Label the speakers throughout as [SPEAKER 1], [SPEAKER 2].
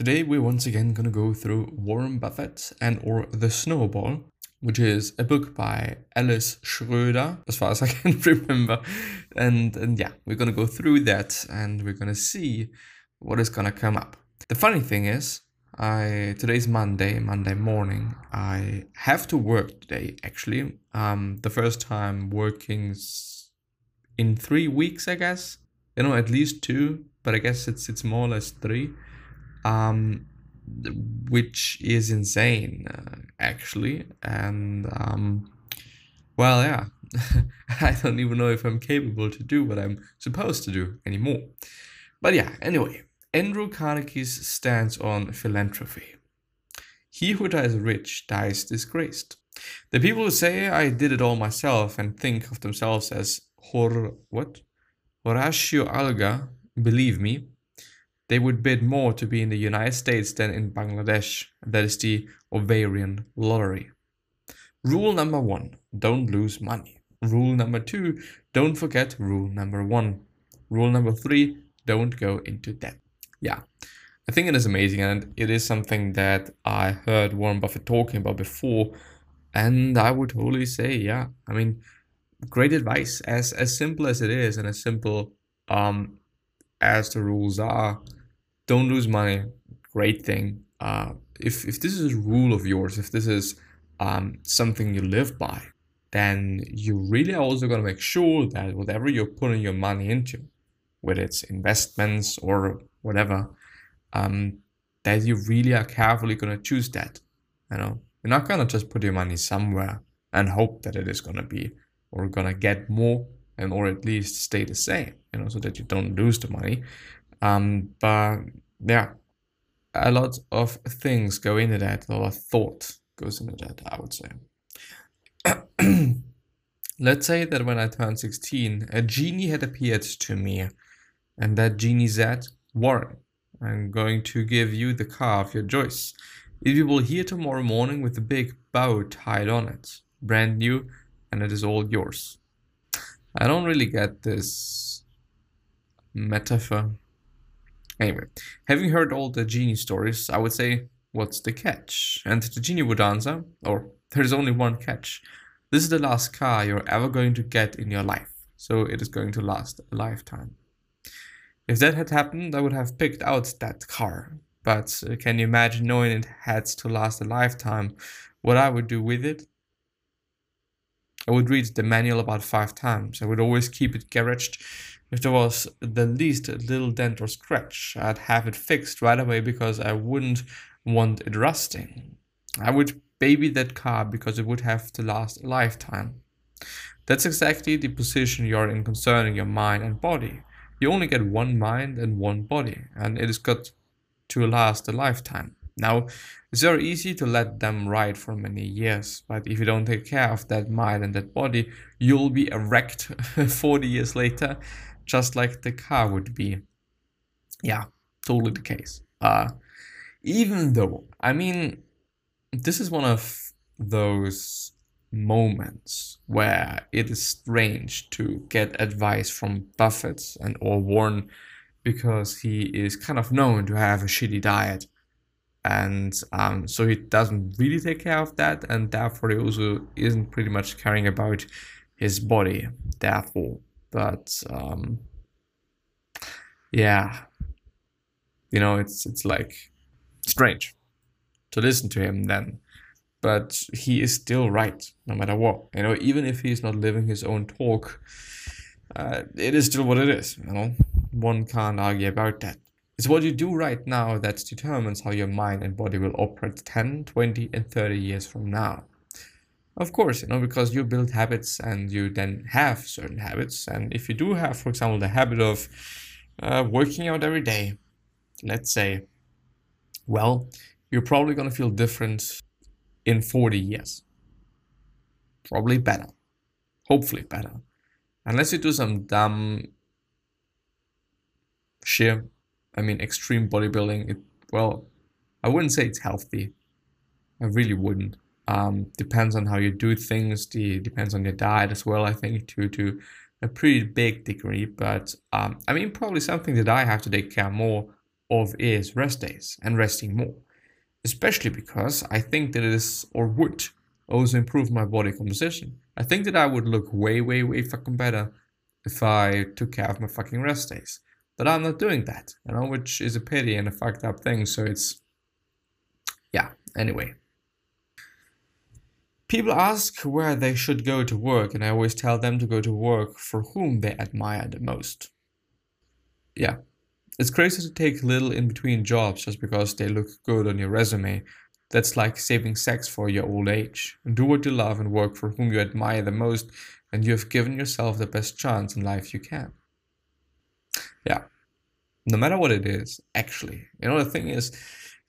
[SPEAKER 1] Today we're once again gonna go through Warren Buffett and or The Snowball, which is a book by Alice Schroeder, as far as I can remember. And, and yeah, we're gonna go through that and we're gonna see what is gonna come up. The funny thing is, I today's Monday, Monday morning. I have to work today actually. Um, the first time working in three weeks, I guess. You know, at least two, but I guess it's it's more or less three um, which is insane uh, actually. And um, well yeah. I don't even know if i'm capable to do what i'm supposed to do anymore. But yeah anyway. Andrew carnegie's stance on philanthropy. He who dies rich dies disgraced. The people who say i did it all myself and think of themselves as hor what? Horatio alger believe me they would bid more to be in the United States than in Bangladesh. That is the ovarian lottery. Rule number one don't lose money. Rule number two don't forget rule number one. Rule number three don't go into debt. Yeah, I think it is amazing and it is something that I heard Warren Buffett talking about before. And I would totally say, yeah, I mean, great advice as as simple as it is and as simple um as the rules are don't lose money. Great thing. Uh, if if this is a rule of yours, if this is um, something you live by, then you really are also going to make sure that whatever you're putting your money into, whether it's investments or whatever, um, that you really are carefully going to choose that. You know, you're not going to just put your money somewhere and hope that it is going to be or going to get more and or at least stay the same. You know, so that you don't lose the money. Um, but yeah, a lot of things go into that, a lot of thought goes into that, I would say. Let's say that when I turned 16, a genie had appeared to me, and that genie said, Warren, I'm going to give you the car of your choice. It will be here tomorrow morning with a big bow tied on it, brand new, and it is all yours. I don't really get this metaphor Anyway, having heard all the genie stories, I would say, what's the catch? And the genie would answer, or there's only one catch. This is the last car you're ever going to get in your life, so it is going to last a lifetime. If that had happened, I would have picked out that car. But uh, can you imagine knowing it had to last a lifetime? What I would do with it? I would read the manual about five times. I would always keep it garaged if there was the least little dent or scratch, I'd have it fixed right away because I wouldn't want it rusting. I would baby that car because it would have to last a lifetime. That's exactly the position you're in concerning your mind and body. You only get one mind and one body, and it is got to last a lifetime. Now, it's very easy to let them ride for many years, but if you don't take care of that mind and that body, you'll be a wrecked 40 years later just like the car would be. Yeah, totally the case. Uh, even though, I mean, this is one of those moments where it is strange to get advice from Buffett and or Warren because he is kind of known to have a shitty diet and um, so he doesn't really take care of that and therefore he also isn't pretty much caring about his body therefore but um, yeah, you know, it's it's like strange to listen to him then, but he is still right no matter what. You know, even if he's not living his own talk, uh, it is still what it is. You know, one can't argue about that. It's what you do right now that determines how your mind and body will operate 10, 20, and 30 years from now. Of course, you know, because you build habits and you then have certain habits. And if you do have, for example, the habit of uh, working out every day, let's say, well, you're probably going to feel different in 40 years. Probably better. Hopefully better. Unless you do some dumb sheer, I mean, extreme bodybuilding, it, well, I wouldn't say it's healthy. I really wouldn't. Um, depends on how you do things. The depends on your diet as well. I think to to a pretty big degree. But um, I mean, probably something that I have to take care more of is rest days and resting more, especially because I think that it is or would also improve my body composition. I think that I would look way, way, way fucking better if I took care of my fucking rest days. But I'm not doing that, you know, which is a pity and a fucked up thing. So it's, yeah, anyway. People ask where they should go to work, and I always tell them to go to work for whom they admire the most. Yeah, it's crazy to take little in between jobs just because they look good on your resume. That's like saving sex for your old age. And do what you love and work for whom you admire the most, and you have given yourself the best chance in life you can. Yeah, no matter what it is, actually. You know, the thing is,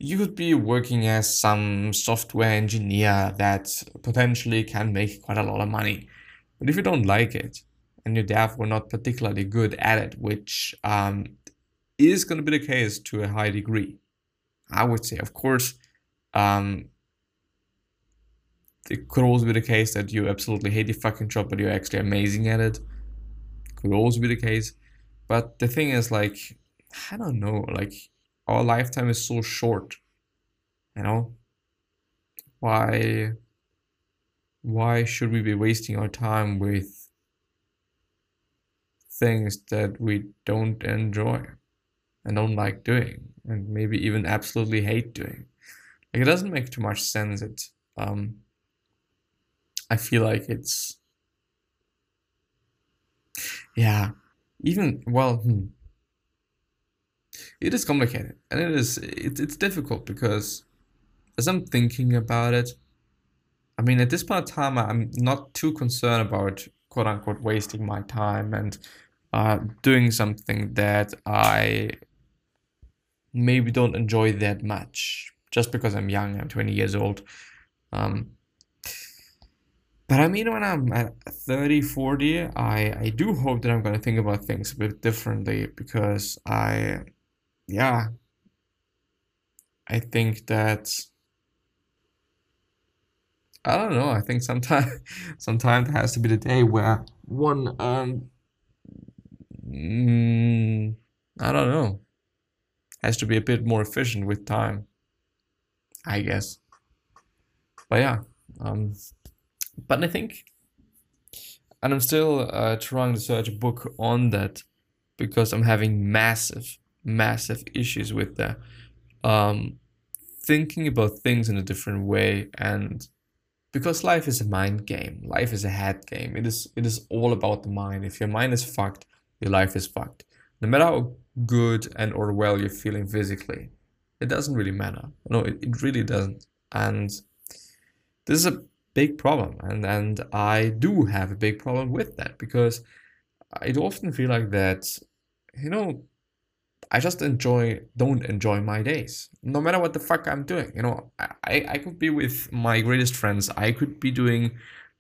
[SPEAKER 1] you could be working as some software engineer that potentially can make quite a lot of money. But if you don't like it, and you're therefore not particularly good at it, which um, is going to be the case to a high degree, I would say. Of course, um, it could also be the case that you absolutely hate your fucking job, but you're actually amazing at it. Could also be the case. But the thing is, like, I don't know, like, our lifetime is so short you know? Why why should we be wasting our time with things that we don't enjoy and don't like doing and maybe even absolutely hate doing? Like it doesn't make too much sense. It um i feel like it's yeah even well hmm, it is complicated. And it is it, it's difficult because as i'm thinking about it i mean at this point of time i'm not too concerned about quote unquote wasting my time and uh, doing something that i maybe don't enjoy that much just because i'm young i'm 20 years old. Um, but I mean, when I'm at 30, 40, I, I do hope that I'm going to think about things a bit differently because I yeah, I think that I don't know. I think sometimes sometimes there has to be the day where one um mm, I don't know has to be a bit more efficient with time. I guess. But yeah, um, but I think, and I'm still uh, trying to search a book on that because I'm having massive massive issues with that. Um, thinking about things in a different way and because life is a mind game life is a head game. It is it is all about the mind. If your mind is fucked your life is fucked. No matter how good and or well you're feeling physically it doesn't really matter. No it, it really doesn't. And this is a big problem and and i do have a big problem with that because i often feel like that you know I just enjoy, don't enjoy my days, no matter what the fuck I'm doing. You know, I, I could be with my greatest friends, I could be doing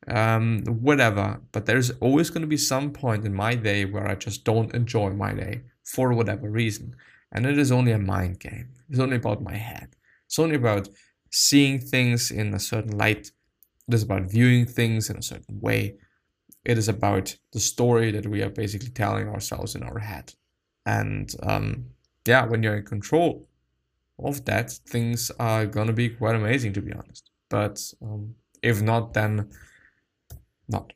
[SPEAKER 1] um, whatever, but there's always going to be some point in my day where I just don't enjoy my day for whatever reason. And it is only a mind game, it's only about my head, it's only about seeing things in a certain light, it is about viewing things in a certain way. It is about the story that we are basically telling ourselves in our head and um, yeah when you're in control of that things are gonna be quite amazing to be honest. But um, if not then not.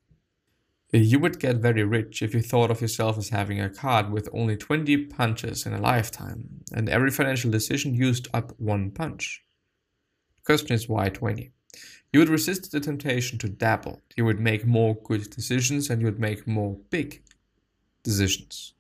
[SPEAKER 1] You would get very rich if you thought of yourself as having a card with only 20 punches in a lifetime and every financial decision used up one punch. The question is why 20 you would resist the temptation to dabble. You would make more good decisions and you would make more big decisions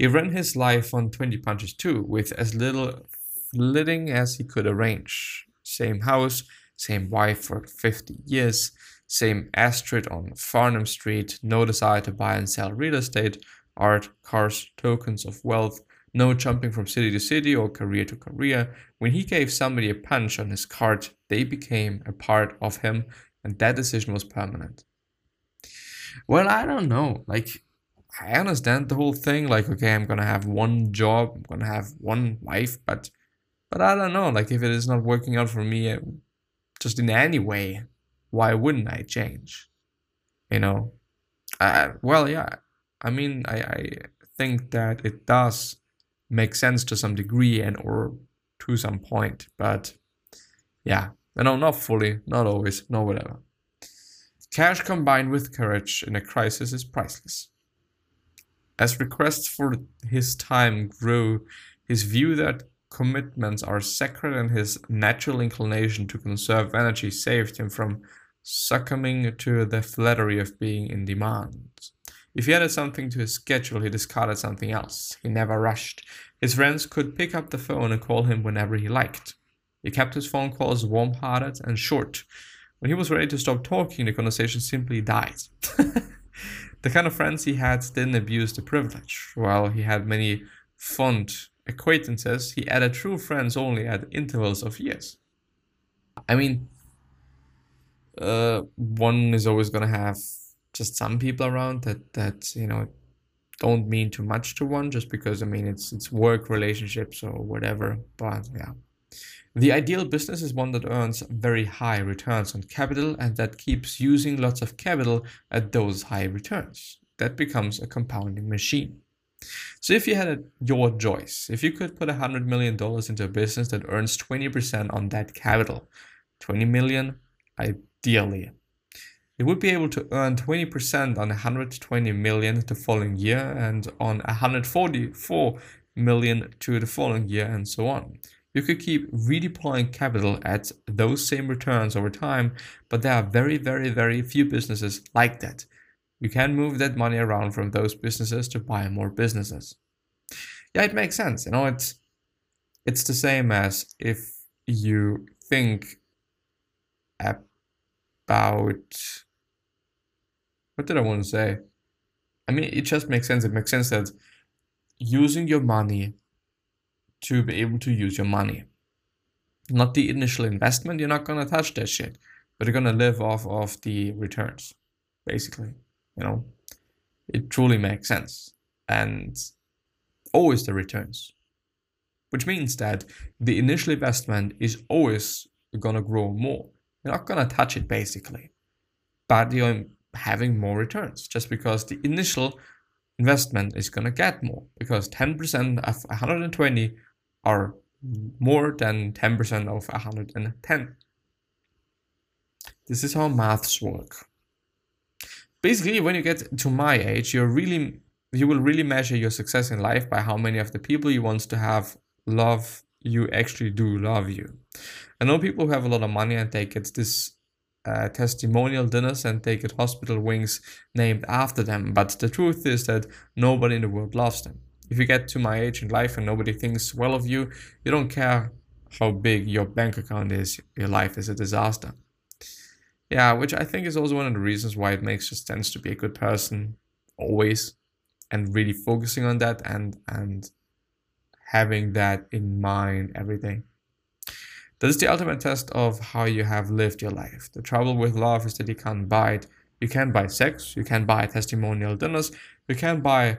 [SPEAKER 1] he ran his life on 20 punches too, with as little flitting as he could arrange. Same house, same wife for 50 years, same Astrid on Farnam Street, no desire to buy and sell real estate, art, cars, tokens of wealth, No jumping from city to city or career to career. When he gave somebody a punch on his card, they became a part of him, and that decision was permanent. Well, I don't know. Like, I understand the whole thing. Like, okay, I'm gonna have one job, I'm gonna have one wife, but, but I don't know. Like, if it is not working out for me, uh, just in any way, why wouldn't I change? You know, uh, well, yeah. I mean, I, I think that it does make sense to some degree and or to some point, but yeah, know, not fully, not always, no whatever. Cash combined with courage in a crisis is priceless. As requests for his time grew, his view that commitments are sacred and his natural inclination to conserve energy saved him from succumbing to the flattery of being in demand. If he added something to his schedule, he discarded something else. He never rushed. His friends could pick up the phone and call him whenever he liked. He kept his phone calls warm hearted and short. When he was ready to stop talking, the conversation simply died. the kind of friends he had didn't abuse the privilege. While he had many fond acquaintances, he added true friends only at intervals of years. I mean, uh, one is always gonna have just some people around that that you know don't mean too much to one just because I mean it's it's work relationships or whatever. But yeah. The ideal business is one that earns very high returns on capital and that keeps using lots of capital at those high returns. That becomes a compounding machine. So if you had a, your choice, if you could put $100 million into a business that earns 20% on that capital, 20 million ideally, it would be able to earn 20% on 120 million the following year and on 144 million to the following year and so on. You could keep redeploying capital at those same returns over time, but there are very, very, very few businesses like that. You can move that money around from those businesses to buy more businesses. Yeah, it makes sense. You know, it's it's the same as if you think about what did I want to say? I mean, it just makes sense. It makes sense that using your money to be able to use your money. Not the initial investment, you're not gonna touch that shit, but you're gonna live off of the returns, basically. You know, it truly makes sense. And always the returns, which means that the initial investment is always gonna grow more. You're not gonna touch it basically, but you're having more returns just because the initial investment is gonna get more because 10% of 120 are more than 10% of 110. This is how maths work. Basically, when you get to my age, you're really you will really measure your success in life by how many of the people you want to have love you actually do love you. I know people who have a lot of money and they get this uh, testimonial dinners and they get hospital wings named after them, but the truth is that nobody in the world loves them. If you get to my age in life and nobody thinks well of you, you don't care how big your bank account is, your life is a disaster. Yeah, which I think is also one of the reasons why it makes just sense to be a good person always and really focusing on that and and having that in mind every day. That is the ultimate test of how you have lived your life. The trouble with love is that you can't buy it. You can buy sex, you can buy testimonial dinners, you can buy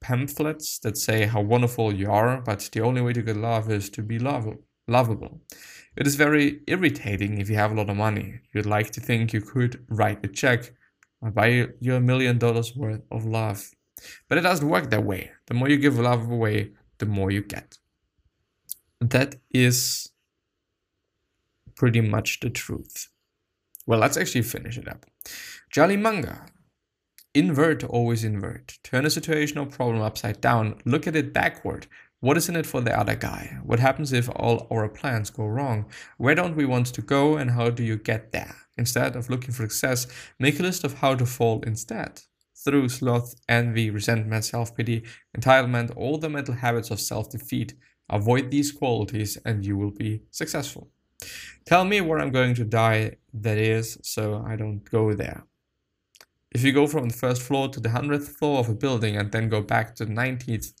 [SPEAKER 1] pamphlets that say how wonderful you are, but the only way to get love is to be lov- lovable. It is very irritating if you have a lot of money. You'd like to think you could write a check buy you a million dollars worth of love. But it doesn't work that way. The more you give love away, the more you get. That is pretty much the truth. Well, let's actually finish it up. Charlie Munger Invert, always invert. Turn a situation or problem upside down. Look at it backward. What is in it for the other guy? What happens if all our plans go wrong? Where don't we want to go and how do you get there? Instead of looking for success, make a list of how to fall instead. Through sloth, envy, resentment, self pity, entitlement, all the mental habits of self defeat. Avoid these qualities and you will be successful. Tell me where I'm going to die, that is, so I don't go there. If you go from the first floor to the 100th floor of a building and then go back to the 19th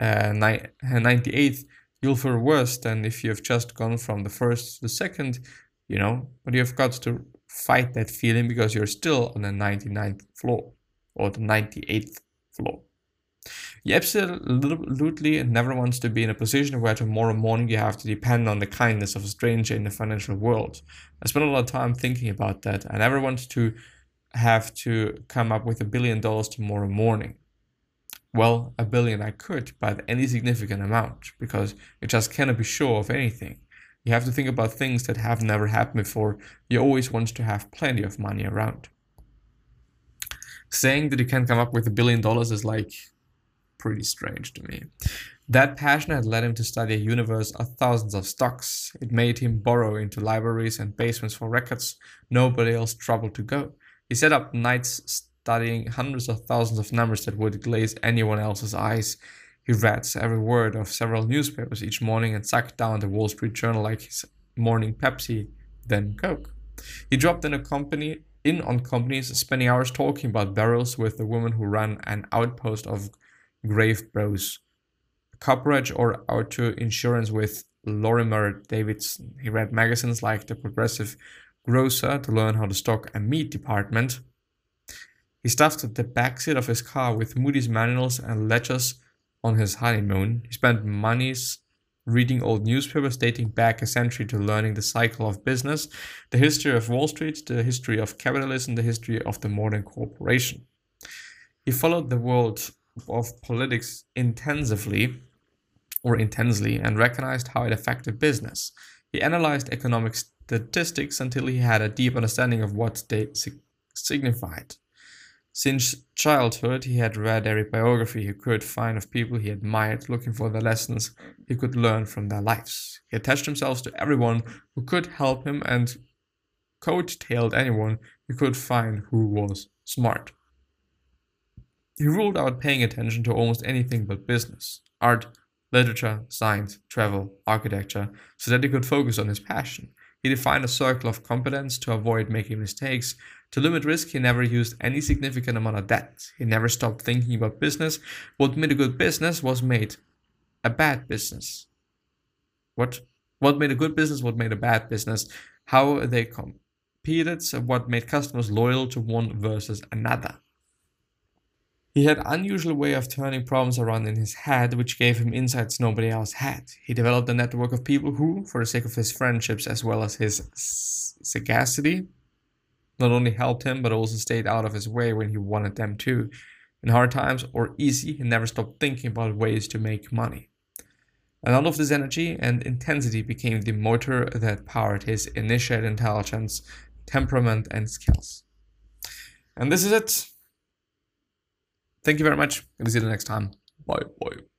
[SPEAKER 1] uh, 98th, you'll feel worse than if you've just gone from the first to the second, you know, but you've got to fight that feeling because you're still on the 99th floor or the 98th floor. You absolutely never wants to be in a position where tomorrow morning you have to depend on the kindness of a stranger in the financial world. I spent a lot of time thinking about that. I never want to have to come up with a billion dollars tomorrow morning. Well, a billion I could, but any significant amount, because you just cannot be sure of anything. You have to think about things that have never happened before. You always want to have plenty of money around. Saying that you can come up with a billion dollars is like pretty strange to me. That passion had led him to study a universe of thousands of stocks. It made him burrow into libraries and basements for records nobody else troubled to go. He sat up nights studying hundreds of thousands of numbers that would glaze anyone else's eyes. He read every word of several newspapers each morning and sucked down the Wall Street Journal like his morning Pepsi, then Coke. He dropped in a company in on companies, spending hours talking about barrels with the woman who ran an outpost of Greif Bros. Cooperage or auto insurance with Lorimer Davidson. He read magazines like The Progressive Grocer to learn how to stock a meat department. He stuffed the backseat of his car with Moody's manuals and ledgers on his honeymoon. He spent monies reading old newspapers dating back a century to learning the cycle of business, the history of Wall Street, the history of capitalism, the history of the modern corporation. He followed the world of politics intensively or intensely and recognized how it affected business. He analyzed economic statistics until he had a deep understanding of what they signified. Since childhood, he had read every biography he could find of people he admired, looking for the lessons he could learn from their lives. He attached himself to everyone who could help him and coat-tailed anyone he could find who was smart. He ruled out paying attention to almost anything but business, art, literature, science, travel, architecture, so that he could focus on his passion. He defined a circle of competence to avoid making mistakes. To limit risk, he never used any significant amount of debt. He never stopped thinking about business. What made a good business was made a bad business. What? What made a good business? What made a bad business? How they competed? What made customers loyal to one versus another? He had an unusual way of turning problems around in his head, which gave him insights nobody else had. He developed a network of people who, for the sake of his friendships as well as his sagacity, not only helped him but also stayed out of his way when he wanted them to. In hard times or easy, he never stopped thinking about ways to make money. A lot of this energy and intensity became the motor that powered his initiate intelligence, temperament, and skills. And this is it. Thank you very much. And see you the next time. Bye bye.